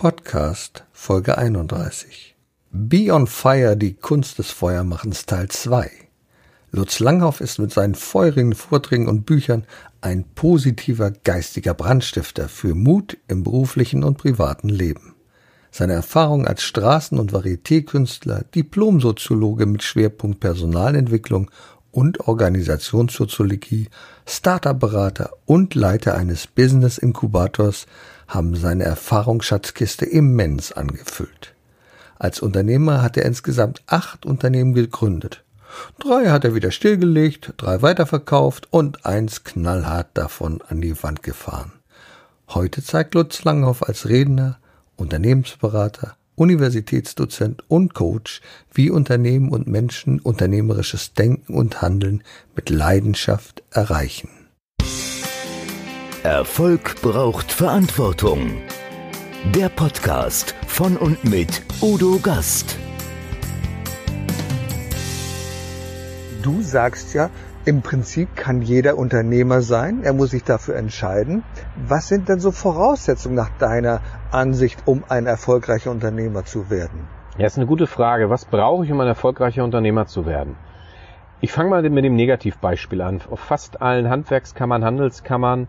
Podcast Folge 31. Be on Fire, die Kunst des Feuermachens Teil 2. Lutz Langhoff ist mit seinen feurigen Vorträgen und Büchern ein positiver geistiger Brandstifter für Mut im beruflichen und privaten Leben. Seine Erfahrung als Straßen- und Varieté-Künstler, Diplomsoziologe mit Schwerpunkt Personalentwicklung und Organisationssoziologie, Startup-Berater und Leiter eines Business-Inkubators haben seine Erfahrungsschatzkiste immens angefüllt. Als Unternehmer hat er insgesamt acht Unternehmen gegründet. Drei hat er wieder stillgelegt, drei weiterverkauft und eins knallhart davon an die Wand gefahren. Heute zeigt Lutz Langhoff als Redner, Unternehmensberater, Universitätsdozent und Coach, wie Unternehmen und Menschen unternehmerisches Denken und Handeln mit Leidenschaft erreichen. Erfolg braucht Verantwortung. Der Podcast von und mit Udo Gast. Du sagst ja, im Prinzip kann jeder Unternehmer sein, er muss sich dafür entscheiden. Was sind denn so Voraussetzungen nach deiner Ansicht, um ein erfolgreicher Unternehmer zu werden? Ja, ist eine gute Frage. Was brauche ich, um ein erfolgreicher Unternehmer zu werden? Ich fange mal mit dem Negativbeispiel an. Auf fast allen Handwerkskammern, Handelskammern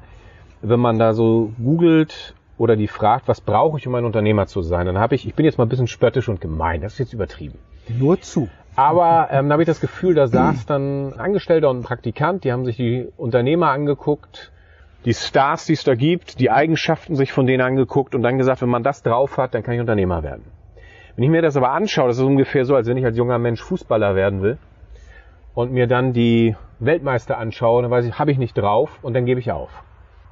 wenn man da so googelt oder die fragt, was brauche ich, um ein Unternehmer zu sein, dann habe ich, ich bin jetzt mal ein bisschen spöttisch und gemein, das ist jetzt übertrieben. Nur zu. Aber ähm, da habe ich das Gefühl, da saß dann ein Angestellter und ein Praktikant, die haben sich die Unternehmer angeguckt, die Stars, die es da gibt, die Eigenschaften sich von denen angeguckt und dann gesagt, wenn man das drauf hat, dann kann ich Unternehmer werden. Wenn ich mir das aber anschaue, das ist ungefähr so, als wenn ich als junger Mensch Fußballer werden will und mir dann die Weltmeister anschaue, dann weiß ich, habe ich nicht drauf und dann gebe ich auf.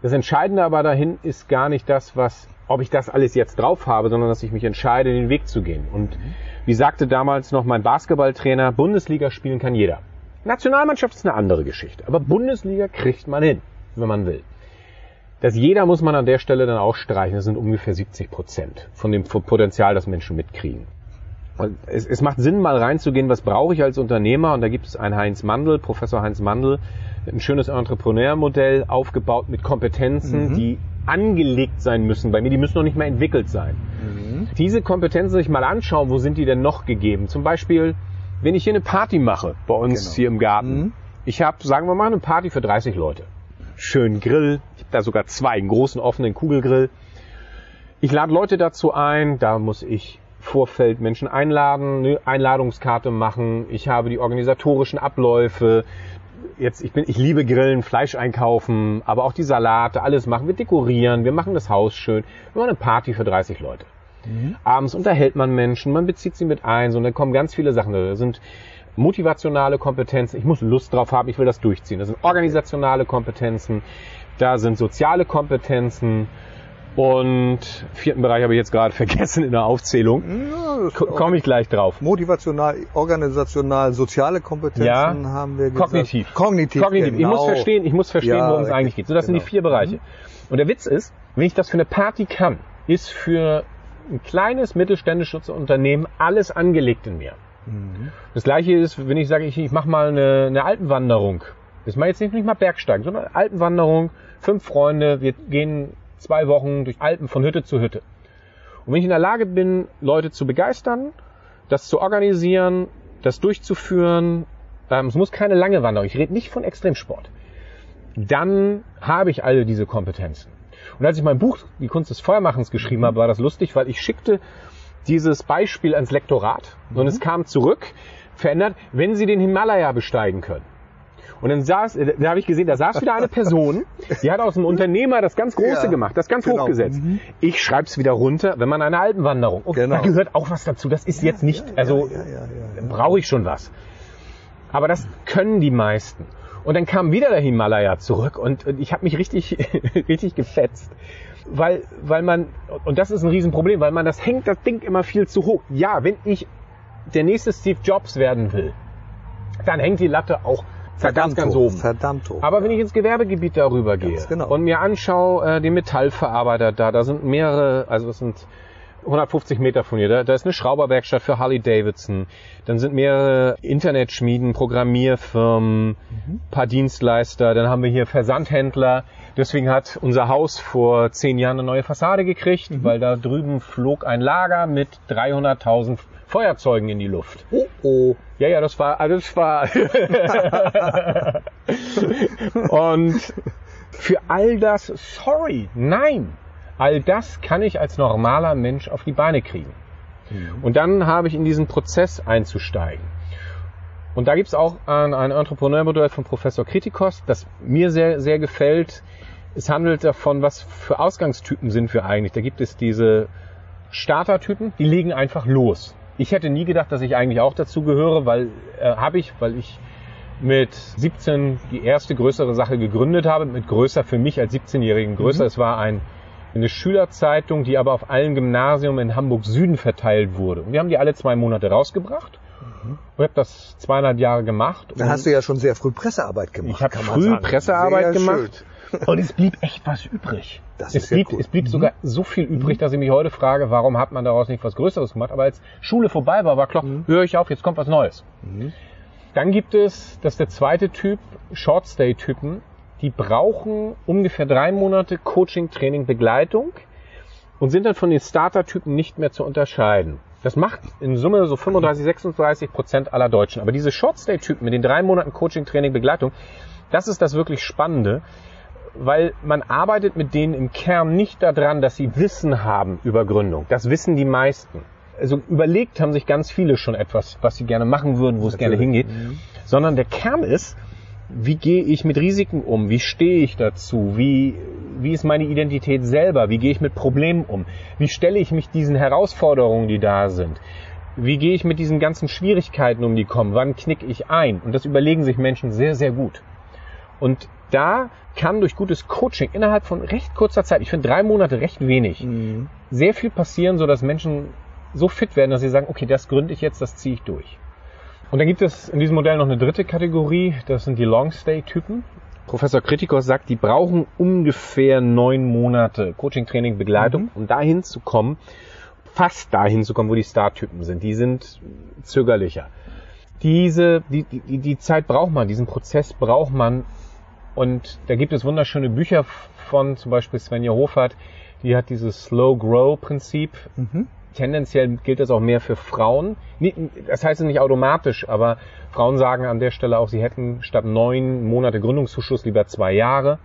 Das Entscheidende aber dahin ist gar nicht das, was, ob ich das alles jetzt drauf habe, sondern dass ich mich entscheide, den Weg zu gehen. Und mhm. wie sagte damals noch mein Basketballtrainer, Bundesliga spielen kann jeder. Nationalmannschaft ist eine andere Geschichte, aber Bundesliga kriegt man hin, wenn man will. Das jeder muss man an der Stelle dann auch streichen. Das sind ungefähr 70 Prozent von dem Potenzial, das Menschen mitkriegen. Und es, es macht Sinn, mal reinzugehen, was brauche ich als Unternehmer? Und da gibt es einen Heinz Mandel, Professor Heinz Mandel, ein schönes Entrepreneurmodell aufgebaut mit Kompetenzen, mhm. die angelegt sein müssen. Bei mir, die müssen noch nicht mehr entwickelt sein. Mhm. Diese Kompetenzen sich mal anschauen, wo sind die denn noch gegeben? Zum Beispiel, wenn ich hier eine Party mache, bei uns genau. hier im Garten. Mhm. Ich habe, sagen wir mal, eine Party für 30 Leute. Schön Grill. Ich habe da sogar zwei, einen großen offenen Kugelgrill. Ich lade Leute dazu ein, da muss ich Vorfeld Menschen einladen, eine Einladungskarte machen. Ich habe die organisatorischen Abläufe, jetzt, ich bin, ich liebe Grillen, Fleisch einkaufen, aber auch die Salate, alles machen. Wir dekorieren, wir machen das Haus schön. Wir machen eine Party für 30 Leute. Mhm. Abends unterhält man Menschen, man bezieht sie mit ein, so, und dann kommen ganz viele Sachen. Da sind motivationale Kompetenzen, ich muss Lust drauf haben, ich will das durchziehen. Das sind organisationale Kompetenzen, da sind soziale Kompetenzen, und vierten Bereich habe ich jetzt gerade vergessen in der Aufzählung. Ja, Komme ich gleich drauf. Motivational, organisational, soziale Kompetenzen ja, haben wir gesagt. Kognitiv. Kognitiv. Kognitiv. Genau. Ich muss verstehen, ich muss verstehen, ja, worum es eigentlich geht. So, das genau. sind die genau. vier Bereiche. Mhm. Und der Witz ist, wenn ich das für eine Party kann, ist für ein kleines mittelständisches Unternehmen alles angelegt in mir. Mhm. Das gleiche ist, wenn ich sage, ich, ich mache mal eine, eine Alpenwanderung. Das mache jetzt nicht, nicht mal Bergsteigen, sondern Alpenwanderung. Fünf Freunde, wir gehen zwei Wochen durch Alpen von Hütte zu Hütte. Und wenn ich in der Lage bin, Leute zu begeistern, das zu organisieren, das durchzuführen, ähm, es muss keine lange Wanderung, ich rede nicht von Extremsport, dann habe ich alle diese Kompetenzen. Und als ich mein Buch Die Kunst des Feuermachens geschrieben habe, war das lustig, weil ich schickte dieses Beispiel ans Lektorat und es mhm. kam zurück, verändert, wenn Sie den Himalaya besteigen können. Und dann saß, äh, da habe ich gesehen, da saß wieder eine Person, die hat aus einem Unternehmer das ganz Große ja, gemacht, das ganz genau. hochgesetzt. Mhm. Ich schreib's wieder runter, wenn man eine Alpenwanderung. Oh, genau. Da gehört auch was dazu. Das ist ja, jetzt nicht, ja, also brauche ich schon was. Aber das können die meisten. Und dann kam wieder der Himalaya zurück und, und ich habe mich richtig, richtig gefetzt. Weil, weil man, und das ist ein Riesenproblem, weil man das hängt das Ding immer viel zu hoch. Ja, wenn ich der nächste Steve Jobs werden will, dann hängt die Latte auch Verdammt, ganz, ganz oben. Verdammt hoch. Aber wenn ich ins Gewerbegebiet darüber gehe genau. und mir anschaue, äh, die Metallverarbeiter da, da sind mehrere, also es sind 150 Meter von hier, da, da ist eine Schrauberwerkstatt für Harley Davidson. Dann sind mehrere Internetschmieden, Programmierfirmen, mhm. paar Dienstleister. Dann haben wir hier Versandhändler. Deswegen hat unser Haus vor zehn Jahren eine neue Fassade gekriegt, mhm. weil da drüben flog ein Lager mit 300.000 Feuerzeugen in die Luft. Oh oh. Ja, ja, das war, also das war. Und für all das, sorry, nein, all das kann ich als normaler Mensch auf die Beine kriegen. Mhm. Und dann habe ich in diesen Prozess einzusteigen. Und da gibt es auch ein, ein Entrepreneurmodell von Professor Kritikos, das mir sehr, sehr gefällt. Es handelt davon, was für Ausgangstypen sind wir eigentlich. Da gibt es diese Startertypen, die legen einfach los. Ich hätte nie gedacht, dass ich eigentlich auch dazu gehöre, weil äh, habe ich, weil ich mit 17 die erste größere Sache gegründet habe, mit größer für mich als 17-Jährigen größer. Mhm. Es war ein, eine Schülerzeitung, die aber auf allen Gymnasien in Hamburg Süden verteilt wurde. Und wir haben die alle zwei Monate rausgebracht. Mhm. Ich habe das zweieinhalb Jahre gemacht. Da hast du ja schon sehr früh Pressearbeit gemacht. Ich habe früh Pressearbeit sehr gemacht. Schön. Und es blieb echt was übrig. Das es, blieb, cool. es blieb mhm. sogar so viel übrig, mhm. dass ich mich heute frage, warum hat man daraus nicht was Größeres gemacht? Aber als Schule vorbei war, war klar, mhm. höre ich auf, jetzt kommt was Neues. Mhm. Dann gibt es, das ist der zweite Typ, Short-Stay-Typen. Die brauchen ungefähr drei Monate Coaching, Training, Begleitung und sind dann von den Starter-Typen nicht mehr zu unterscheiden. Das macht in Summe so 35, 36 Prozent aller Deutschen. Aber diese Short-Stay-Typen mit den drei Monaten Coaching, Training, Begleitung, das ist das wirklich Spannende, weil man arbeitet mit denen im Kern nicht daran, dass sie Wissen haben über Gründung. Das wissen die meisten also überlegt haben sich ganz viele schon etwas, was sie gerne machen würden, wo es gerne hingeht, mhm. sondern der Kern ist, wie gehe ich mit Risiken um? Wie stehe ich dazu? Wie, wie ist meine Identität selber? Wie gehe ich mit Problemen um? Wie stelle ich mich diesen Herausforderungen, die da sind? Wie gehe ich mit diesen ganzen Schwierigkeiten um, die kommen? Wann knicke ich ein? Und das überlegen sich Menschen sehr, sehr gut. Und da kann durch gutes Coaching innerhalb von recht kurzer Zeit, ich finde drei Monate recht wenig, mhm. sehr viel passieren, so dass Menschen so fit werden, dass sie sagen, okay, das gründe ich jetzt, das ziehe ich durch. Und dann gibt es in diesem Modell noch eine dritte Kategorie, das sind die Long-Stay-Typen. Professor Kritikos sagt, die brauchen ungefähr neun Monate Coaching, Training, Begleitung, mhm. um dahin zu kommen, fast dahin zu kommen, wo die Star-Typen sind. Die sind zögerlicher. Diese, die, die, die Zeit braucht man, diesen Prozess braucht man. Und da gibt es wunderschöne Bücher von zum Beispiel Svenja Hofert, die hat dieses Slow Grow Prinzip. Mhm tendenziell gilt das auch mehr für Frauen. Das heißt nicht automatisch, aber Frauen sagen an der Stelle auch, sie hätten statt neun Monate Gründungszuschuss lieber zwei Jahre,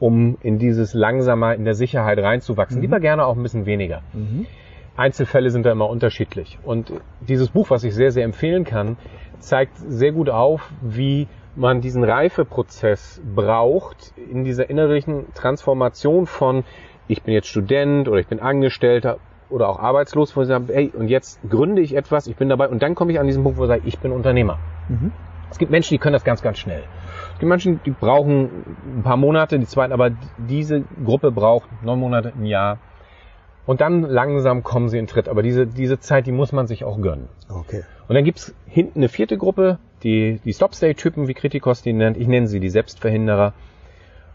um in dieses langsamer in der Sicherheit reinzuwachsen. Mhm. Lieber gerne auch ein bisschen weniger. Mhm. Einzelfälle sind da immer unterschiedlich. Und dieses Buch, was ich sehr, sehr empfehlen kann, zeigt sehr gut auf, wie man diesen Reifeprozess braucht in dieser innerlichen Transformation von ich bin jetzt Student oder ich bin Angestellter oder auch arbeitslos, wo sie sagen, hey, und jetzt gründe ich etwas, ich bin dabei und dann komme ich an diesen Punkt, wo ich sage, ich bin Unternehmer. Mhm. Es gibt Menschen, die können das ganz, ganz schnell. Es gibt Menschen, die brauchen ein paar Monate, die zweiten, aber diese Gruppe braucht neun Monate, ein Jahr. Und dann langsam kommen sie in Tritt. Aber diese, diese Zeit, die muss man sich auch gönnen. Okay. Und dann gibt's hinten eine vierte Gruppe, die, die Stop-Stay-Typen, wie Kritikos die nennt. Ich nenne sie die Selbstverhinderer.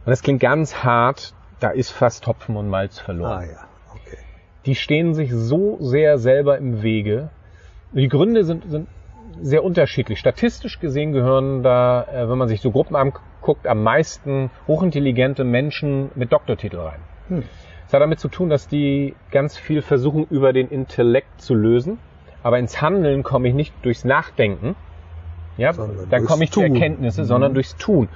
Und das klingt ganz hart. Da ist fast Topfen und Malz verloren. Ah, ja die stehen sich so sehr selber im Wege. Die Gründe sind, sind sehr unterschiedlich. Statistisch gesehen gehören da, äh, wenn man sich so Gruppen anguckt, am meisten hochintelligente Menschen mit Doktortitel rein. Hm. Das hat damit zu tun, dass die ganz viel versuchen, über den Intellekt zu lösen. Aber ins Handeln komme ich nicht durchs Nachdenken. Ja, dann komme ich zu Erkenntnisse, mhm. sondern durchs Tun.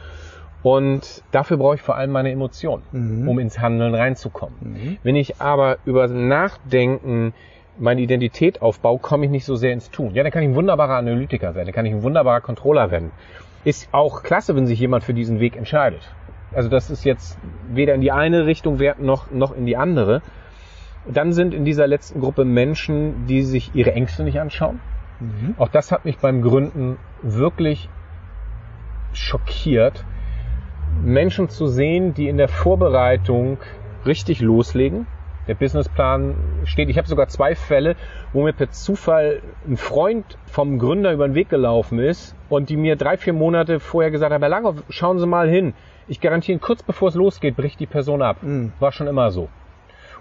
Und dafür brauche ich vor allem meine Emotionen, mhm. um ins Handeln reinzukommen. Mhm. Wenn ich aber über Nachdenken meine Identität aufbaue, komme ich nicht so sehr ins Tun. Ja, dann kann ich ein wunderbarer Analytiker sein, dann kann ich ein wunderbarer Controller werden. Ist auch klasse, wenn sich jemand für diesen Weg entscheidet. Also das ist jetzt weder in die eine Richtung wert noch, noch in die andere. Dann sind in dieser letzten Gruppe Menschen, die sich ihre Ängste nicht anschauen. Mhm. Auch das hat mich beim Gründen wirklich schockiert, Menschen zu sehen, die in der Vorbereitung richtig loslegen. Der Businessplan steht. Ich habe sogar zwei Fälle, wo mir per Zufall ein Freund vom Gründer über den Weg gelaufen ist und die mir drei, vier Monate vorher gesagt haben, Herr Langhoff, schauen Sie mal hin. Ich garantiere, kurz bevor es losgeht, bricht die Person ab. Mhm. War schon immer so.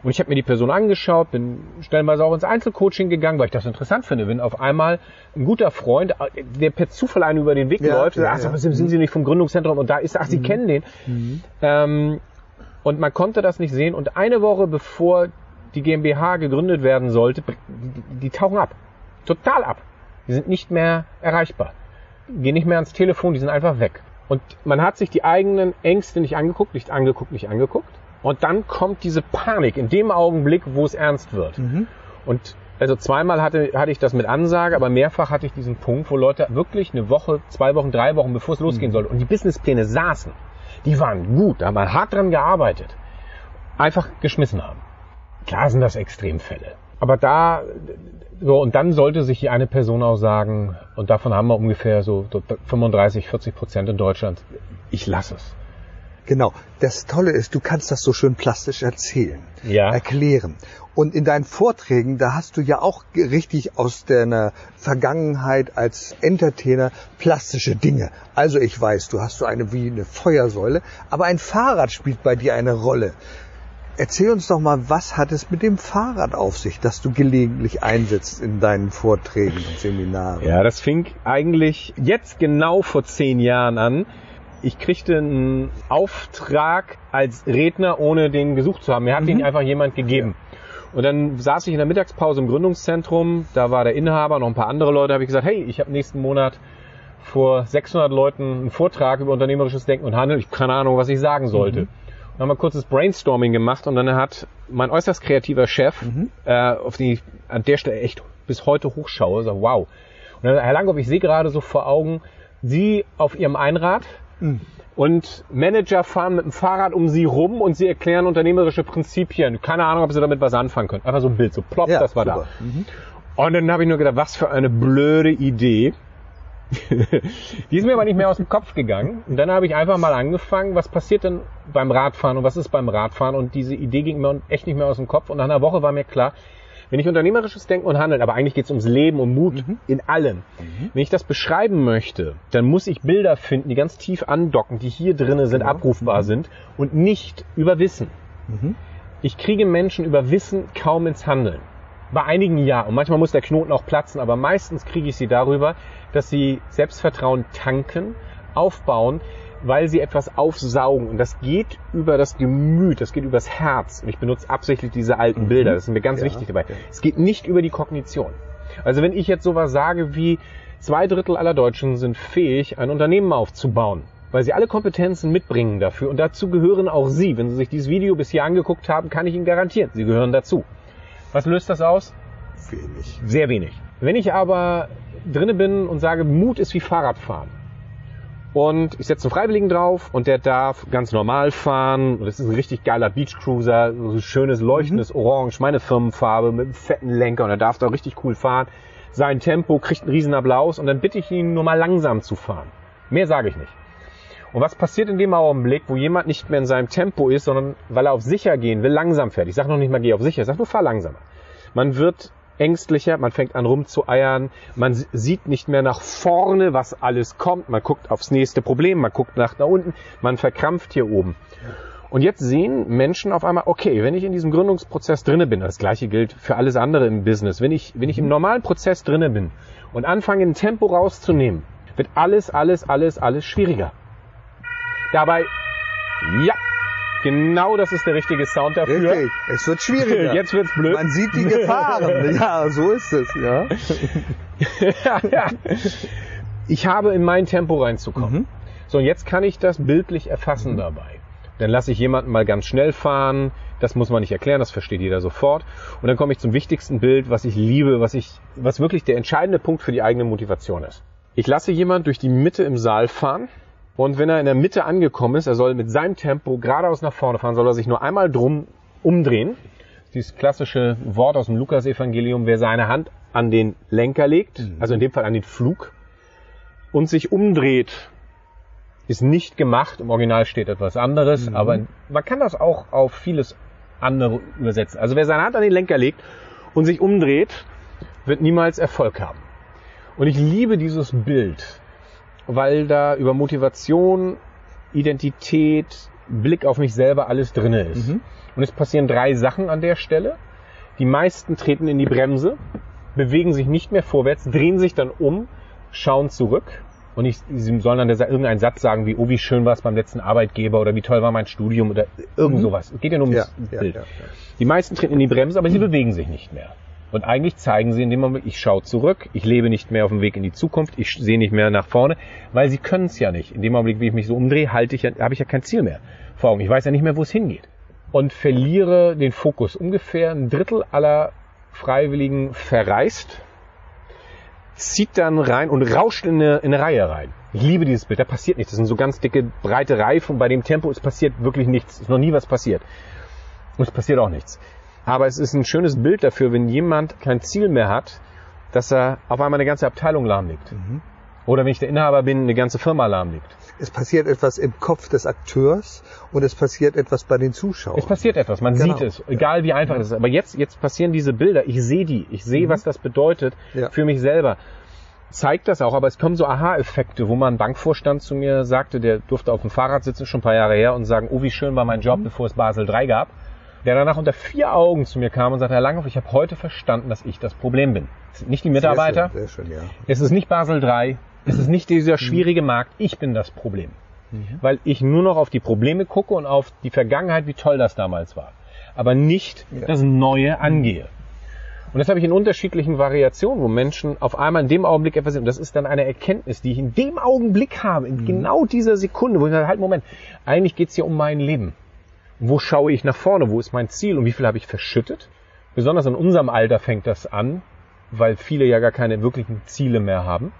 Und ich habe mir die Person angeschaut, bin stellenweise auch ins Einzelcoaching gegangen, weil ich das interessant finde, wenn auf einmal ein guter Freund, der per Zufall einen über den Weg Ja, läuft, ja, sagt, ja. sind Sie nicht vom Gründungszentrum und da ist, ach, Sie kennen den. Ähm, und man konnte das nicht sehen. Und eine Woche bevor die GmbH gegründet werden sollte, die, die, die tauchen ab. Total ab. Die sind nicht mehr erreichbar. Gehen nicht mehr ans Telefon, die sind einfach weg. Und man hat sich die eigenen Ängste nicht angeguckt, nicht angeguckt, nicht angeguckt. Und dann kommt diese Panik in dem Augenblick, wo es ernst wird. Und also zweimal hatte, hatte ich das mit Ansage, aber mehrfach hatte ich diesen Punkt, wo Leute wirklich eine Woche, zwei Wochen, drei Wochen, bevor es losgehen sollte, und die Businesspläne saßen, die waren gut, da haben wir hart dran gearbeitet, einfach geschmissen haben. Klar sind das Extremfälle. Aber da, so, und dann sollte sich die eine Person auch sagen, und davon haben wir ungefähr so 35, 40 Prozent in Deutschland, ich lasse es. Genau. Das Tolle ist, du kannst das so schön plastisch erzählen, Ja. erklären. Und in deinen Vorträgen, da hast du ja auch richtig aus deiner Vergangenheit als Entertainer plastische Dinge. Also ich weiß, du hast so eine wie eine Feuersäule, aber ein Fahrrad spielt bei dir eine Rolle. Erzähl uns doch mal, was hat es mit dem Fahrrad auf sich, das du gelegentlich einsetzt in deinen Vorträgen und Seminaren? Ja, das fing eigentlich jetzt genau vor zehn Jahren an. Ich kriegte einen Auftrag als Redner, ohne den gesucht zu haben. Mir hat den einfach jemand gegeben. Und dann saß ich in der Mittagspause im Gründungszentrum. Da war der Inhaber, noch ein paar andere Leute. Da habe ich gesagt, hey, ich habe nächsten Monat vor 600 Leuten einen Vortrag über unternehmerisches Denken und Handeln. Ich habe keine Ahnung, was ich sagen sollte. Dann haben wir kurzes Brainstorming gemacht und dann hat mein äußerst kreativer Chef, äh, auf den ich an der Stelle echt bis heute hochschaue, sagt, wow. Und dann, Herr Langhoff, ich sehe gerade so vor Augen, Sie auf Ihrem Einrad und Manager fahren mit dem Fahrrad um Sie rum und Sie erklären unternehmerische Prinzipien. Keine Ahnung, ob Sie damit was anfangen können. Einfach so ein Bild, so plopp, Ja, das war super. da. Und dann habe ich nur gedacht, was für eine blöde Idee. Die ist mir aber nicht mehr aus dem Kopf gegangen. Und dann habe ich einfach mal angefangen, was passiert denn beim Radfahren und was ist beim Radfahren? Und diese Idee ging mir echt nicht mehr aus dem Kopf. Und nach einer Woche war mir klar, wenn ich unternehmerisches Denken und Handeln, aber eigentlich geht es ums Leben, um Mut in allem. Wenn ich das beschreiben möchte, dann muss ich Bilder finden, die ganz tief andocken, die hier drinnen sind, abrufbar sind und nicht über Wissen. Ich kriege Menschen über Wissen kaum ins Handeln. Bei einigen ja. Und manchmal muss der Knoten auch platzen, aber meistens kriege ich sie darüber, dass sie Selbstvertrauen tanken, aufbauen, weil sie etwas aufsaugen. Und das geht über das Gemüt, das geht übers Herz. Und ich benutze absichtlich diese alten Bilder. Das ist mir ganz Ja. wichtig dabei. Es geht nicht über die Kognition. Also wenn ich jetzt sowas sage wie, zwei Drittel aller Deutschen sind fähig, ein Unternehmen aufzubauen, weil sie alle Kompetenzen mitbringen dafür. Und dazu gehören auch Sie. Wenn Sie sich dieses Video bis hier angeguckt haben, kann ich Ihnen garantieren, Sie gehören dazu. Was löst das aus? Wenig. Sehr wenig. Wenn ich aber drinne bin und sage, Mut ist wie Fahrradfahren und ich setze einen Freiwilligen drauf und der darf ganz normal fahren das ist ein richtig geiler Beachcruiser, so ein schönes leuchtendes Orange, meine Firmenfarbe mit einem fetten Lenker und er darf da richtig cool fahren. Sein Tempo kriegt einen riesen Applaus und dann bitte ich ihn nur mal langsam zu fahren. Mehr sage ich nicht. Und was passiert in dem Augenblick, wo jemand nicht mehr in seinem Tempo ist, sondern weil er auf sicher gehen will, langsam fährt? Ich sage noch nicht mal, geh auf sicher, ich sage nur, fahr langsamer. Man wird ängstlicher, man fängt an rumzueiern, man sieht nicht mehr nach vorne, was alles kommt, man guckt aufs nächste Problem, man guckt nach da unten, man verkrampft hier oben. Und jetzt sehen Menschen auf einmal, okay, wenn ich in diesem Gründungsprozess drinne bin, das gleiche gilt für alles andere im Business, wenn ich, wenn ich im normalen Prozess drinne bin und anfange, ein Tempo rauszunehmen, wird alles, alles, alles, alles schwieriger. Dabei, ja, genau das ist der richtige Sound dafür. Richtig. Es wird schwieriger. Jetzt wird's blöd. Man sieht die Gefahren. ja, so ist es, ja. ich habe in mein Tempo reinzukommen. Mhm. So, und jetzt kann ich das bildlich erfassen dabei. Dann lasse ich jemanden mal ganz schnell fahren. Das muss man nicht erklären, das versteht jeder sofort. Und dann komme ich zum wichtigsten Bild, was ich liebe, was ich, was wirklich der entscheidende Punkt für die eigene Motivation ist. Ich lasse jemand durch die Mitte im Saal fahren. Und wenn er in der Mitte angekommen ist, er soll mit seinem Tempo geradeaus nach vorne fahren, soll er sich nur einmal drum umdrehen. Dieses klassische Wort aus dem Lukas-Evangelium, wer seine Hand an den Lenker legt, also in dem Fall an den Flug, und sich umdreht, ist nicht gemacht. Im Original steht etwas anderes, aber man kann das auch auf vieles andere übersetzen. Also wer seine Hand an den Lenker legt und sich umdreht, wird niemals Erfolg haben. Und ich liebe dieses Bild, weil da über Motivation, Identität, Blick auf mich selber alles drinne ist. Und es passieren drei Sachen an der Stelle. Die meisten treten in die Bremse, bewegen sich nicht mehr vorwärts, drehen sich dann um, schauen zurück. Und ich, sie sollen dann irgendeinen Satz sagen wie, oh, wie schön war es beim letzten Arbeitgeber oder wie toll war mein Studium oder irgend mhm. sowas. Es geht ja nur ums ja, Bild. Ja, ja, die meisten treten in die Bremse, aber sie mhm. bewegen sich nicht mehr. Und eigentlich zeigen sie in dem Moment, ich schaue zurück, ich lebe nicht mehr auf dem Weg in die Zukunft, ich sehe nicht mehr nach vorne, weil sie können es ja nicht. In dem Augenblick, wie ich mich so umdrehe, halte ich habe ich ja kein Ziel mehr vor Augen. Ich weiß ja nicht mehr, wo es hingeht. Und verliere den Fokus. Ungefähr ein Drittel aller Freiwilligen verreist, zieht dann rein und rauscht in eine, in eine Reihe rein. Ich liebe dieses Bild, da passiert nichts. Das sind so ganz dicke, breite Reifen. Bei dem Tempo es passiert wirklich nichts. Ist noch nie was passiert. Und es passiert auch nichts. Aber es ist ein schönes Bild dafür, wenn jemand kein Ziel mehr hat, dass er auf einmal eine ganze Abteilung lahmlegt. Mhm. Oder wenn ich der Inhaber bin, eine ganze Firma lahmlegt. Es passiert etwas im Kopf des Akteurs und es passiert etwas bei den Zuschauern. Es passiert etwas, man genau. sieht es, egal wie einfach es ist. Aber jetzt, jetzt passieren diese Bilder, ich sehe die, ich sehe, mhm. was das bedeutet ja. für mich selber. Zeigt das auch, aber es kommen so Aha-Effekte, wo man ein Bankvorstand zu mir sagte, der durfte auf dem Fahrrad sitzen, schon ein paar Jahre her, und sagen, oh, wie schön war mein Job, mhm. bevor es Basel 3 gab der danach unter vier Augen zu mir kam und sagte, Herr Langhoff, ich habe heute verstanden, dass ich das Problem bin. Es sind nicht die Mitarbeiter, sehr schön, sehr schön, ja. es ist nicht Basel III, es ist nicht dieser schwierige mhm. Markt, ich bin das Problem. Mhm. Weil ich nur noch auf die Probleme gucke und auf die Vergangenheit, wie toll das damals war. Aber nicht ja. das Neue angehe. Und das habe ich in unterschiedlichen Variationen, wo Menschen auf einmal in dem Augenblick etwas sind. Und das ist dann eine Erkenntnis, die ich in dem Augenblick habe, in mhm. genau dieser Sekunde, wo ich sage, halt, Moment, eigentlich geht es hier um mein Leben. Wo schaue ich nach vorne? Wo ist mein Ziel? Und wie viel habe ich verschüttet? Besonders in unserem Alter fängt das an, weil viele ja gar keine wirklichen Ziele mehr haben.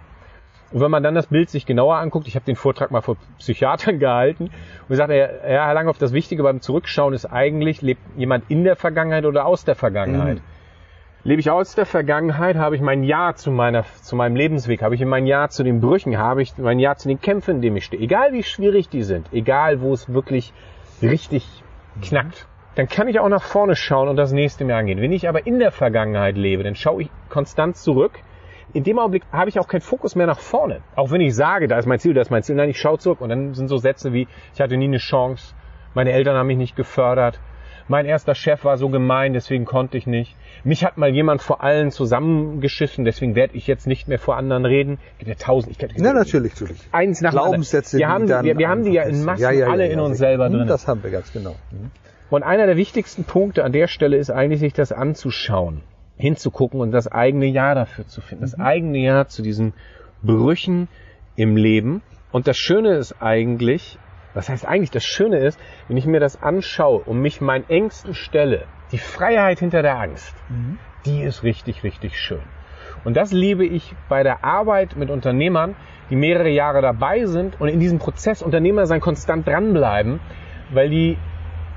Und wenn man dann das Bild sich genauer anguckt, ich habe den Vortrag mal vor Psychiatern gehalten und sagte, ja, Herr Langhoff, das Wichtige beim Zurückschauen ist eigentlich, lebt jemand in der Vergangenheit oder aus der Vergangenheit? Mhm. Lebe ich aus der Vergangenheit, habe ich mein Ja zu meiner, zu meinem Lebensweg, habe ich mein Ja zu den Brüchen, habe ich mein Ja zu den Kämpfen, in denen ich stehe. Egal wie schwierig die sind, egal wo es wirklich richtig knackt, dann kann ich auch nach vorne schauen und das nächste mir angehen. Wenn ich aber in der Vergangenheit lebe, dann schaue ich konstant zurück. In dem Augenblick habe ich auch keinen Fokus mehr nach vorne. Auch wenn ich sage, da ist mein Ziel, da ist mein Ziel. Nein, ich schaue zurück und dann sind so Sätze wie, ich hatte nie eine Chance, meine Eltern haben mich nicht gefördert, mein erster Chef war so gemein, deswegen konnte ich nicht. Mich hat mal jemand vor allen zusammengeschissen, deswegen werde ich jetzt nicht mehr vor anderen reden. Gibt ja tausend. Ich, ich, ja, natürlich, natürlich. Eins nach Glaubenssätze. Wir haben, wir, wir haben die ja in Massen ja, ja, alle in uns selber drin. Das haben wir ganz genau. Mhm. Und einer der wichtigsten Punkte an der Stelle ist eigentlich, sich das anzuschauen, hinzugucken und das eigene Ja dafür zu finden. Das mhm. eigene Ja zu diesen Brüchen im Leben. Und das Schöne ist eigentlich, was heißt eigentlich, das Schöne ist, wenn ich mir das anschaue und mich meinen Ängsten stelle, die Freiheit hinter der Angst, mhm. die ist richtig, richtig schön. Und das liebe ich bei der Arbeit mit Unternehmern, die mehrere Jahre dabei sind und in diesem Prozess Unternehmer sein konstant dranbleiben, weil die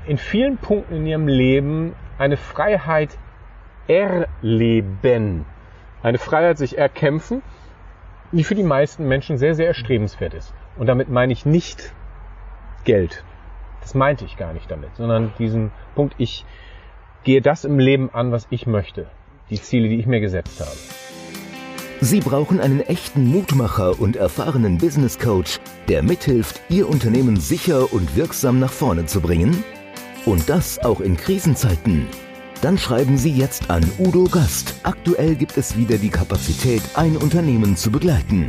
in vielen Punkten in ihrem Leben eine Freiheit erleben. Eine Freiheit sich erkämpfen, die für die meisten Menschen sehr, sehr erstrebenswert ist. Und damit meine ich nicht Geld. Das meinte ich gar nicht damit, sondern diesen Punkt, ich gehe das im Leben an, was ich möchte. Die Ziele, die ich mir gesetzt habe. Sie brauchen einen echten Mutmacher und erfahrenen Business Coach, der mithilft, Ihr Unternehmen sicher und wirksam nach vorne zu bringen? Und das auch in Krisenzeiten. Dann schreiben Sie jetzt an Udo Gast. Aktuell gibt es wieder die Kapazität, ein Unternehmen zu begleiten.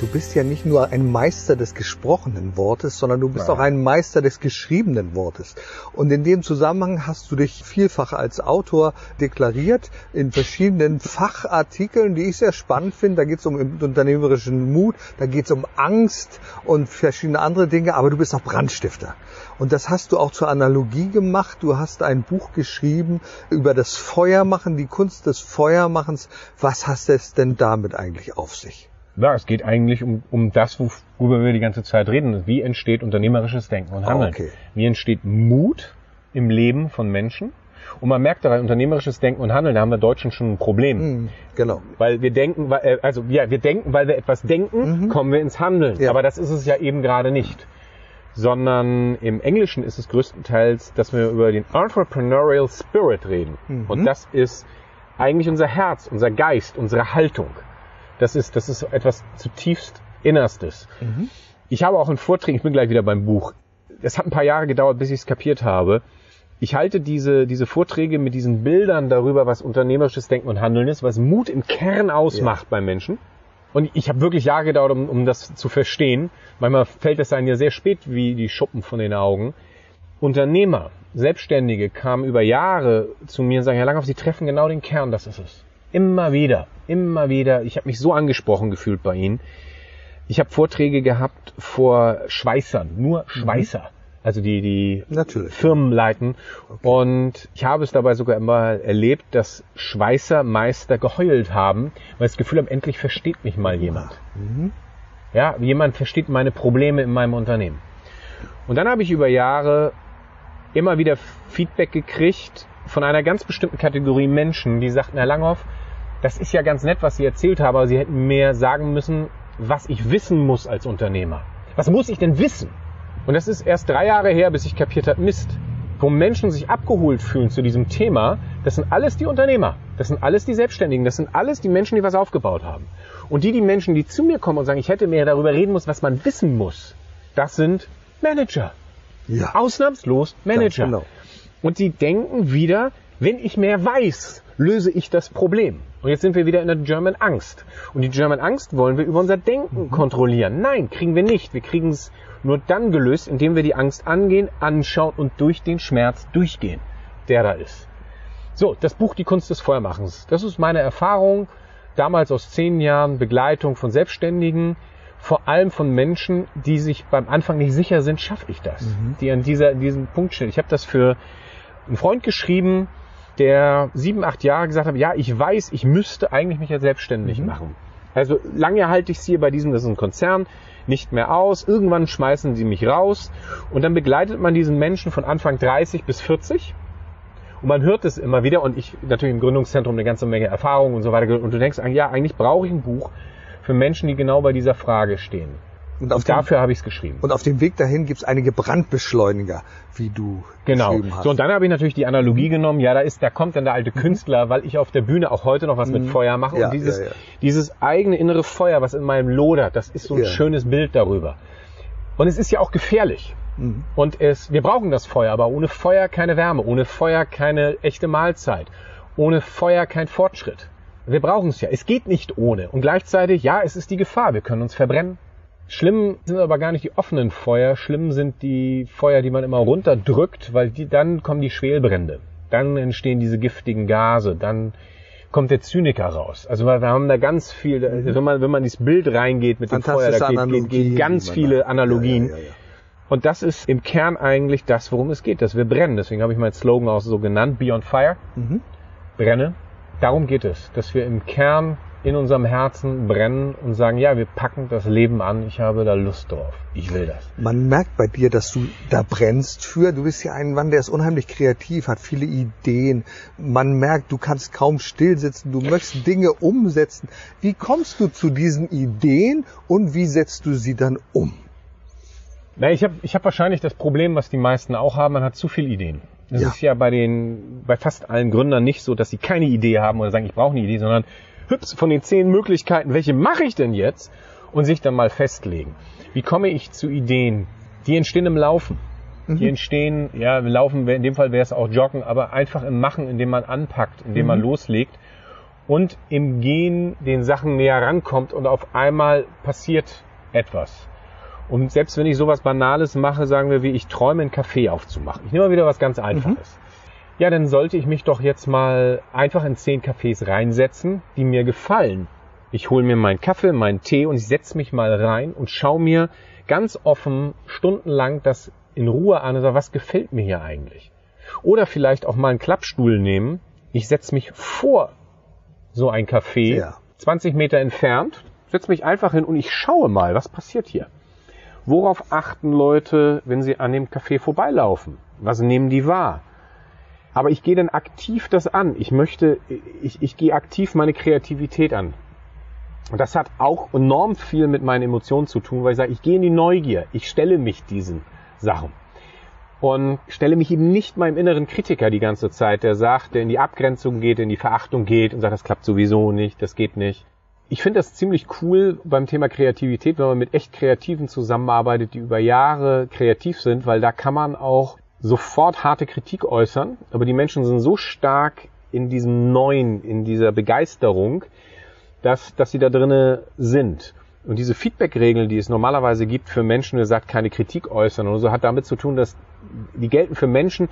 Du bist ja nicht nur ein Meister des gesprochenen Wortes, sondern du bist Nein. auch ein Meister des geschriebenen Wortes. Und in dem Zusammenhang hast du dich vielfach als Autor deklariert in verschiedenen Fachartikeln, die ich sehr spannend finde. Da geht es um unternehmerischen Mut, da geht es um Angst und verschiedene andere Dinge, aber du bist auch Brandstifter. Und das hast du auch zur Analogie gemacht. Du hast ein Buch geschrieben über das Feuermachen, die Kunst des Feuermachens. Was hast es denn damit eigentlich auf sich? Ja, es geht eigentlich um, um das, worüber wir die ganze Zeit reden. Wie entsteht unternehmerisches Denken und Handeln? Okay. Wie entsteht Mut im Leben von Menschen? Und man merkt dabei, unternehmerisches Denken und Handeln, da haben wir Deutschen schon ein Problem. Mhm, genau. Weil wir denken, äh, also ja, wir denken, weil wir etwas denken, mhm. kommen wir ins Handeln. Ja. Aber das ist es ja eben gerade nicht. Sondern im Englischen ist es größtenteils, dass wir über den Entrepreneurial Spirit reden. Mhm. Und das ist eigentlich unser Herz, unser Geist, unsere Haltung. Das ist, das ist etwas zutiefst Innerstes. Mhm. Ich habe auch einen Vortrag, ich bin gleich wieder beim Buch. es hat ein paar Jahre gedauert, bis ich es kapiert habe. Ich halte diese, diese Vorträge mit diesen Bildern darüber, was unternehmerisches Denken und Handeln ist, was Mut im Kern ausmacht ja. beim Menschen. Und ich habe wirklich Jahre gedauert, um, um das zu verstehen. Manchmal fällt es einem ja sehr spät wie die Schuppen von den Augen. Unternehmer, Selbstständige kamen über Jahre zu mir und sagen, Herr Langhoff, Sie treffen genau den Kern, das ist es. Immer wieder, immer wieder. Ich habe mich so angesprochen gefühlt bei Ihnen. Ich habe Vorträge gehabt vor Schweißern, nur mhm. Schweißer. Mhm. Also die, die Natürlich. Firmen leiten. Okay. Und ich habe es dabei sogar immer erlebt, dass Schweißermeister geheult haben, weil das Gefühl haben, endlich versteht mich mal jemand. Mhm. Ja, jemand versteht meine Probleme in meinem Unternehmen. Und dann habe ich über Jahre immer wieder Feedback gekriegt von einer ganz bestimmten Kategorie Menschen, die sagten, Herr Langhoff, das ist ja ganz nett, was Sie erzählt haben, aber Sie hätten mehr sagen müssen, was ich wissen muss als Unternehmer. Was muss ich denn wissen? Und das ist erst drei Jahre her, bis ich kapiert habe, Mist. Wo Menschen sich abgeholt fühlen zu diesem Thema, das sind alles die Unternehmer. Das sind alles die Selbstständigen. Das sind alles die Menschen, die was aufgebaut haben. Und die, die Menschen, die zu mir kommen und sagen, ich hätte mehr darüber reden muss, was man wissen muss, das sind Manager. Ja. Ausnahmslos Manager. Genau. Und sie denken wieder, wenn ich mehr weiß, löse ich das Problem. Und jetzt sind wir wieder in der German Angst. Und die German Angst wollen wir über unser Denken mhm. kontrollieren. Nein, kriegen wir nicht. Wir kriegen es nur dann gelöst, indem wir die Angst angehen, anschauen und durch den Schmerz durchgehen, der da ist. So, das Buch Die Kunst des Feuermachens. Das ist meine Erfahrung damals aus zehn Jahren Begleitung von Selbstständigen, vor allem von Menschen, die sich beim Anfang nicht sicher sind, schaffe ich das, mhm. die an dieser, diesem Punkt stehen. Ich habe das für einen Freund geschrieben, der sieben, acht Jahre gesagt hat, ja, ich weiß, ich müsste eigentlich mich ja selbstständig mhm. machen. Also lange halte ich es hier bei diesem, das ist ein Konzern, nicht mehr aus. Irgendwann schmeißen sie mich raus und dann begleitet man diesen Menschen von Anfang 30 bis 40 und man hört es immer wieder und ich natürlich im Gründungszentrum eine ganze Menge Erfahrung und so weiter und du denkst, ja, eigentlich brauche ich ein Buch für Menschen, die genau bei dieser Frage stehen. Und, und dafür habe ich es geschrieben. Und auf dem Weg dahin gibt es einige Brandbeschleuniger, wie du genau. geschrieben hast. So, und dann habe ich natürlich die Analogie genommen, ja, da ist, da kommt dann der alte mhm. Künstler, weil ich auf der Bühne auch heute noch was mit mhm. Feuer mache. Ja, und dieses, ja, ja. dieses eigene innere Feuer, was in meinem lodert, das ist so ein schönes Bild darüber. Und es ist ja auch gefährlich. Mhm. Und es, wir brauchen das Feuer, aber ohne Feuer keine Wärme, ohne Feuer keine echte Mahlzeit, ohne Feuer kein Fortschritt. Wir brauchen es ja. Es geht nicht ohne. Und gleichzeitig, ja, es ist die Gefahr. Wir können uns verbrennen. Schlimm sind aber gar nicht die offenen Feuer, schlimm sind die Feuer, die man immer runterdrückt, weil die, dann kommen die Schwelbrände. Dann entstehen diese giftigen Gase, dann kommt der Zyniker raus. Also wir haben da ganz viel, mhm. wenn man, wenn man ins Bild reingeht mit dem Feuer, da geht, geht, geht ganz viele Analogien. Ja, ja, ja, Und das ist im Kern eigentlich das, worum es geht, dass wir brennen. Deswegen habe ich meinen Slogan auch so genannt, Be on Fire. Mhm. Brenne. Darum geht es, dass wir im Kern in unserem Herzen brennen und sagen, ja, wir packen das Leben an, ich habe da Lust drauf, ich will das. Man merkt bei dir, dass du da brennst für, du bist ja ein Mann, der ist unheimlich kreativ, hat viele Ideen, man merkt, du kannst kaum stillsitzen, du möchtest Dinge umsetzen. Wie kommst du zu diesen Ideen und wie setzt du sie dann um? Na, ich habe ich hab wahrscheinlich das Problem, was die meisten auch haben, man hat zu viele Ideen. Das ja. ist ja bei den, bei fast allen Gründern nicht so, dass sie keine Idee haben oder sagen, ich brauche eine Idee, sondern hübsch von den zehn Möglichkeiten, welche mache ich denn jetzt? Und sich dann mal festlegen. Wie komme ich zu Ideen? Die entstehen im Laufen. Die mhm. entstehen, ja, im Laufen, in dem Fall wäre es auch Joggen, aber einfach im Machen, indem man anpackt, indem mhm. man loslegt und im Gehen den Sachen näher rankommt und auf einmal passiert etwas. Und selbst wenn ich sowas Banales mache, sagen wir, wie ich träume, einen Kaffee aufzumachen. Ich nehme mal wieder was ganz Einfaches. Mhm ja, dann sollte ich mich doch jetzt mal einfach in zehn Cafés reinsetzen, die mir gefallen. Ich hole mir meinen Kaffee, meinen Tee und ich setze mich mal rein und schaue mir ganz offen stundenlang das in Ruhe an und sage, was gefällt mir hier eigentlich? Oder vielleicht auch mal einen Klappstuhl nehmen. Ich setze mich vor so ein Café, ja. 20 Meter entfernt, setze mich einfach hin und ich schaue mal, was passiert hier. Worauf achten Leute, wenn sie an dem Café vorbeilaufen? Was nehmen die wahr? Aber ich gehe dann aktiv das an. Ich möchte, ich, ich gehe aktiv meine Kreativität an. Und das hat auch enorm viel mit meinen Emotionen zu tun, weil ich sage, ich gehe in die Neugier. Ich stelle mich diesen Sachen. Und stelle mich eben nicht meinem inneren Kritiker die ganze Zeit, der sagt, der in die Abgrenzung geht, in die Verachtung geht und sagt, das klappt sowieso nicht, das geht nicht. ich finde das ziemlich cool beim Thema Kreativität, wenn man mit echt Kreativen zusammenarbeitet, die über Jahre kreativ sind, weil da kann man auch sofort harte Kritik äußern, aber die Menschen sind so stark in diesem Neuen, in dieser Begeisterung, dass, dass sie da drinnen sind. Und diese Feedback-Regeln, die es normalerweise gibt für Menschen, der sagt, keine Kritik äußern und so, hat damit zu tun, dass die gelten für Menschen,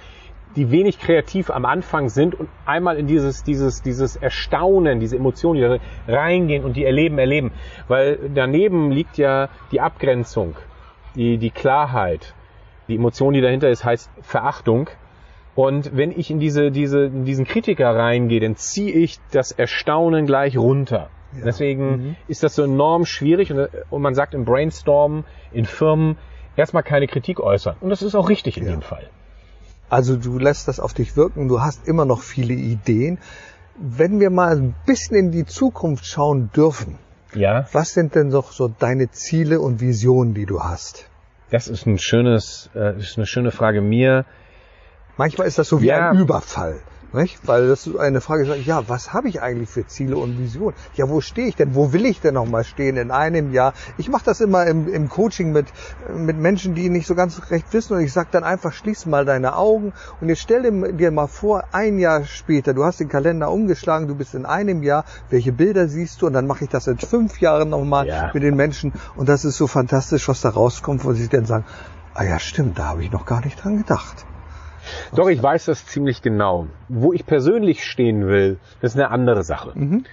die wenig kreativ am Anfang sind und einmal in dieses, dieses, dieses Erstaunen, diese Emotionen, die da reingehen und die erleben, erleben. Weil daneben liegt ja die Abgrenzung, die, die Klarheit. Die Emotion, die dahinter ist, heißt Verachtung. Und wenn ich in diese, diese, in diesen Kritiker reingehe, dann ziehe ich das Erstaunen gleich runter. Ja. Deswegen mhm. ist das so enorm schwierig und, und, man sagt im Brainstorm in Firmen erstmal keine Kritik äußern. Und das ist auch richtig in ja. dem Fall. Also du lässt das auf dich wirken, du hast immer noch viele Ideen. Wenn wir mal ein bisschen in die Zukunft schauen dürfen, ja. was sind denn doch so deine Ziele und Visionen, die du hast? Das ist ein schönes, äh, ist eine schöne Frage. Mir Manchmal ist das so wie ja. ein Überfall. Nicht? Weil das ist eine Frage, ja, was habe ich eigentlich für Ziele und Visionen? Ja, wo stehe ich denn? Wo will ich denn noch mal stehen in einem Jahr? Ich mache das immer im, im Coaching mit, mit Menschen, die nicht so ganz recht wissen und ich sage dann einfach, schließ mal deine Augen und jetzt stell dir mal vor, ein Jahr später, du hast den Kalender umgeschlagen, du bist in einem Jahr, welche Bilder siehst du und dann mache ich das in fünf Jahren nochmal ja. mit den Menschen und das ist so fantastisch, was da rauskommt, wo sie dann sagen, ah ja, stimmt, da habe ich noch gar nicht dran gedacht. Doch, ich weiß das ziemlich genau. Wo ich persönlich stehen will, das ist eine andere Sache. Mhm.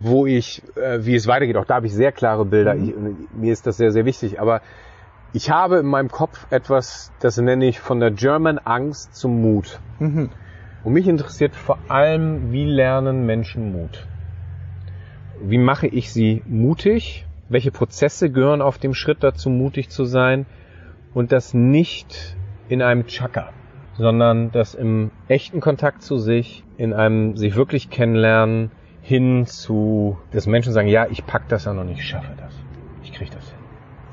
Wo ich, äh, wie es weitergeht, auch da habe ich sehr klare Bilder. Mhm. Ich, mir ist das sehr, sehr wichtig. Aber ich habe in meinem Kopf etwas, das nenne ich von der German Angst zum Mut. Mhm. Und mich interessiert vor allem, wie lernen Menschen Mut? Wie mache ich sie mutig? Welche Prozesse gehören auf dem Schritt dazu, mutig zu sein? Und das nicht in einem Chaka sondern das im echten Kontakt zu sich, in einem sich wirklich kennenlernen, hin zu, dass Menschen sagen, ja, ich pack das an und ich schaffe das. Ich kriege das hin.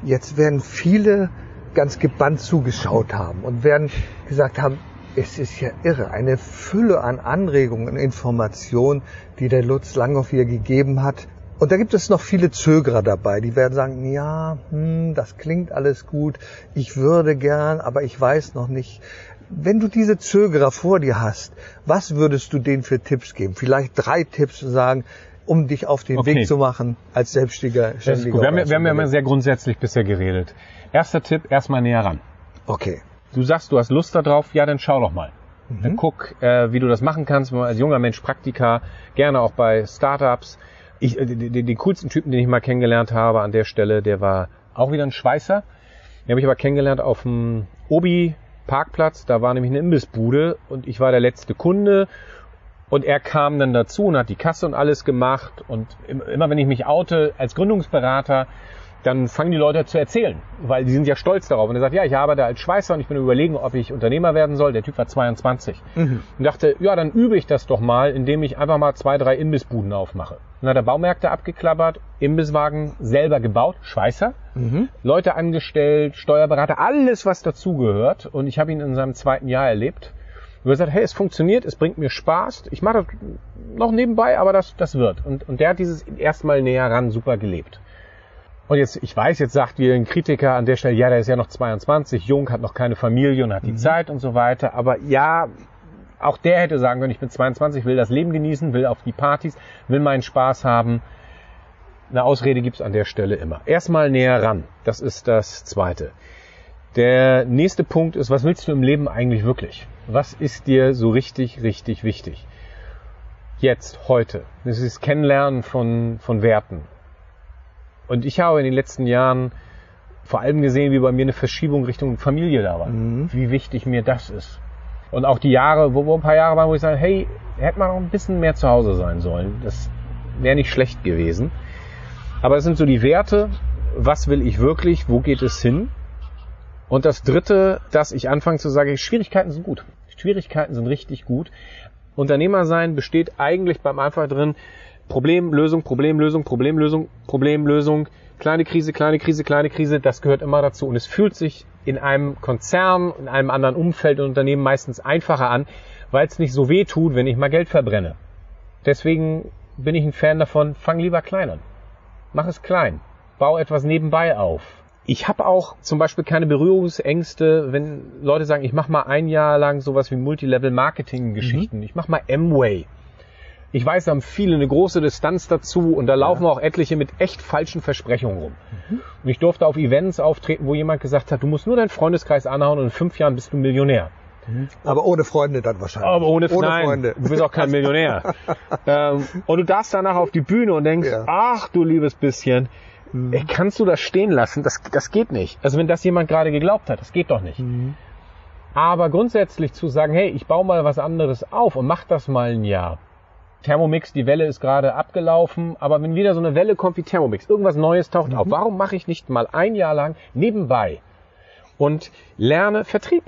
Jetzt werden viele ganz gebannt zugeschaut haben und werden gesagt haben, es ist ja irre, eine Fülle an Anregungen und Informationen, die der Lutz Langhoff hier gegeben hat. Und da gibt es noch viele Zögerer dabei, die werden sagen, ja, hm, das klingt alles gut, ich würde gern, aber ich weiß noch nicht. Wenn du diese Zögerer vor dir hast, was würdest du denen für Tipps geben? Vielleicht drei Tipps sagen, um dich auf den okay. Weg zu machen als Selbstständiger. Ständiger wir haben, wir haben ja immer sehr grundsätzlich bisher geredet. Erster Tipp, erstmal näher ran. Okay. Du sagst, du hast Lust darauf, ja, dann schau doch mal. Mhm. Dann guck, äh, wie du das machen kannst. Als junger Mensch Praktika, gerne auch bei Startups. Ich, äh, den, den coolsten Typen, den ich mal kennengelernt habe an der Stelle, der war auch wieder ein Schweißer. Den habe ich aber kennengelernt auf dem Obi Parkplatz, da war nämlich eine Imbissbude und ich war der letzte Kunde. Und er kam dann dazu und hat die Kasse und alles gemacht. Und immer wenn ich mich oute als Gründungsberater, dann fangen die Leute zu erzählen, weil die sind ja stolz darauf. Und er sagt, ja, ich arbeite als Schweißer und ich bin überlegen, ob ich Unternehmer werden soll. Der Typ war 22. Mhm. Und dachte, ja, dann übe ich das doch mal, indem ich einfach mal zwei, drei Imbissbuden aufmache. Dann hat er Baumärkte abgeklappert, Imbisswagen selber gebaut, Schweißer, mhm. Leute angestellt, Steuerberater, alles, was dazugehört. Und ich habe ihn in seinem zweiten Jahr erlebt. Und er gesagt, hey, es funktioniert, es bringt mir Spaß. Ich mache das noch nebenbei, aber das, das wird. Und, und der hat dieses erstmal näher ran super gelebt. Und jetzt, ich weiß, jetzt sagt wie ein Kritiker an der Stelle, ja, der ist ja noch 22, jung, hat noch keine Familie und hat die mhm. Zeit und so weiter. Aber ja, auch der hätte sagen können, ich bin 22, will das Leben genießen, will auf die Partys, will meinen Spaß haben. Eine Ausrede gibt's an der Stelle immer. Erstmal näher ran. Das ist das Zweite. Der nächste Punkt ist, was willst du im Leben eigentlich wirklich? Was ist dir so richtig, richtig wichtig? Jetzt, heute. Das ist Kennenlernen von, von Werten, und ich habe in den letzten Jahren vor allem gesehen, wie bei mir eine Verschiebung Richtung Familie da war. Mhm. Wie wichtig mir das ist. Und auch die Jahre, wo, wo ein paar Jahre waren, wo ich sage, hey, hätte man auch ein bisschen mehr zu Hause sein sollen. Das wäre nicht schlecht gewesen. Aber es sind so die Werte, was will ich wirklich, wo geht es hin? Und das dritte, dass ich anfange zu sagen, Schwierigkeiten sind gut. Schwierigkeiten sind richtig gut. Unternehmer sein besteht eigentlich beim einfach drin, Problemlösung, Problemlösung, Problemlösung, Problemlösung, kleine Krise, kleine Krise, kleine Krise, das gehört immer dazu. Und es fühlt sich in einem Konzern, in einem anderen Umfeld und Unternehmen meistens einfacher an, weil es nicht so weh tut, wenn ich mal Geld verbrenne. Deswegen bin ich ein Fan davon, fang lieber klein an. mach es klein. Bau etwas nebenbei auf. Ich habe auch zum Beispiel keine Berührungsängste, wenn Leute sagen, ich mache mal ein Jahr lang sowas wie Multilevel-Marketing-Geschichten. Mhm. Ich mache mal M-Way. Ich weiß, da haben viele eine große Distanz dazu und da laufen ja. auch etliche mit echt falschen Versprechungen rum. Mhm. Und ich durfte auf Events auftreten, wo jemand gesagt hat, du musst nur deinen Freundeskreis anhauen und in fünf Jahren bist du Millionär. Mhm. Aber ohne Freunde dann wahrscheinlich. Aber ohne, ohne nein, Freunde. Du bist auch kein Millionär. ähm, und du darfst danach auf die Bühne und denkst, ja. ach du liebes bisschen, mhm. ey, kannst du das stehen lassen? Das, das geht nicht. Also wenn das jemand gerade geglaubt hat, das geht doch nicht. Mhm. Aber grundsätzlich zu sagen, hey, ich baue mal was anderes auf und mach das mal ein Jahr. Thermomix, die Welle ist gerade abgelaufen, aber wenn wieder so eine Welle kommt wie Thermomix, irgendwas Neues taucht mhm. auf, warum mache ich nicht mal ein Jahr lang nebenbei und lerne Vertrieb?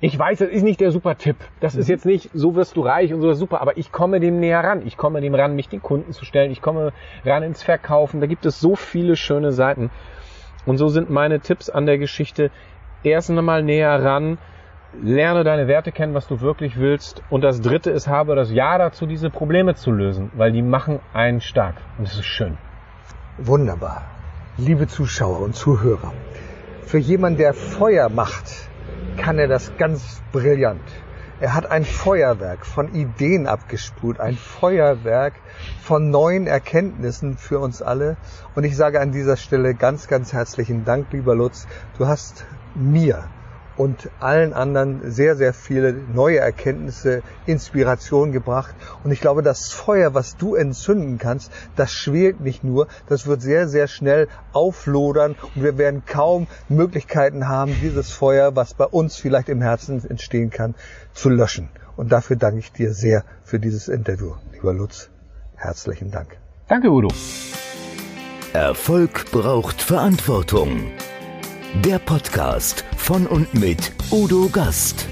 Ich weiß, das ist nicht der super Tipp. Das ist mhm. jetzt nicht, so wirst du reich und so ist super, aber ich komme dem näher ran. Ich komme dem ran, mich den Kunden zu stellen. Ich komme ran ins Verkaufen. Da gibt es so viele schöne Seiten. Und so sind meine Tipps an der Geschichte erst einmal näher ran. Lerne deine Werte kennen, was du wirklich willst. Und das dritte ist, habe das Ja dazu, diese Probleme zu lösen, weil die machen einen stark. Und das ist schön. Wunderbar. Liebe Zuschauer und Zuhörer. Für jemanden, der Feuer macht, kann er das ganz brillant. Er hat ein Feuerwerk von Ideen abgespult, ein Feuerwerk von neuen Erkenntnissen für uns alle. Und ich sage an dieser Stelle ganz, ganz herzlichen Dank, lieber Lutz. Du hast mir und allen anderen sehr, sehr viele neue Erkenntnisse, Inspiration gebracht. Und ich glaube, das Feuer, was du entzünden kannst, das schwelt nicht nur, das wird sehr, sehr schnell auflodern und wir werden kaum Möglichkeiten haben, dieses Feuer, was bei uns vielleicht im Herzen entstehen kann, zu löschen. Und dafür danke ich dir sehr für dieses Interview, lieber Lutz. Herzlichen Dank. Danke, Udo. Erfolg braucht Verantwortung. Der Podcast von und mit Udo Gast.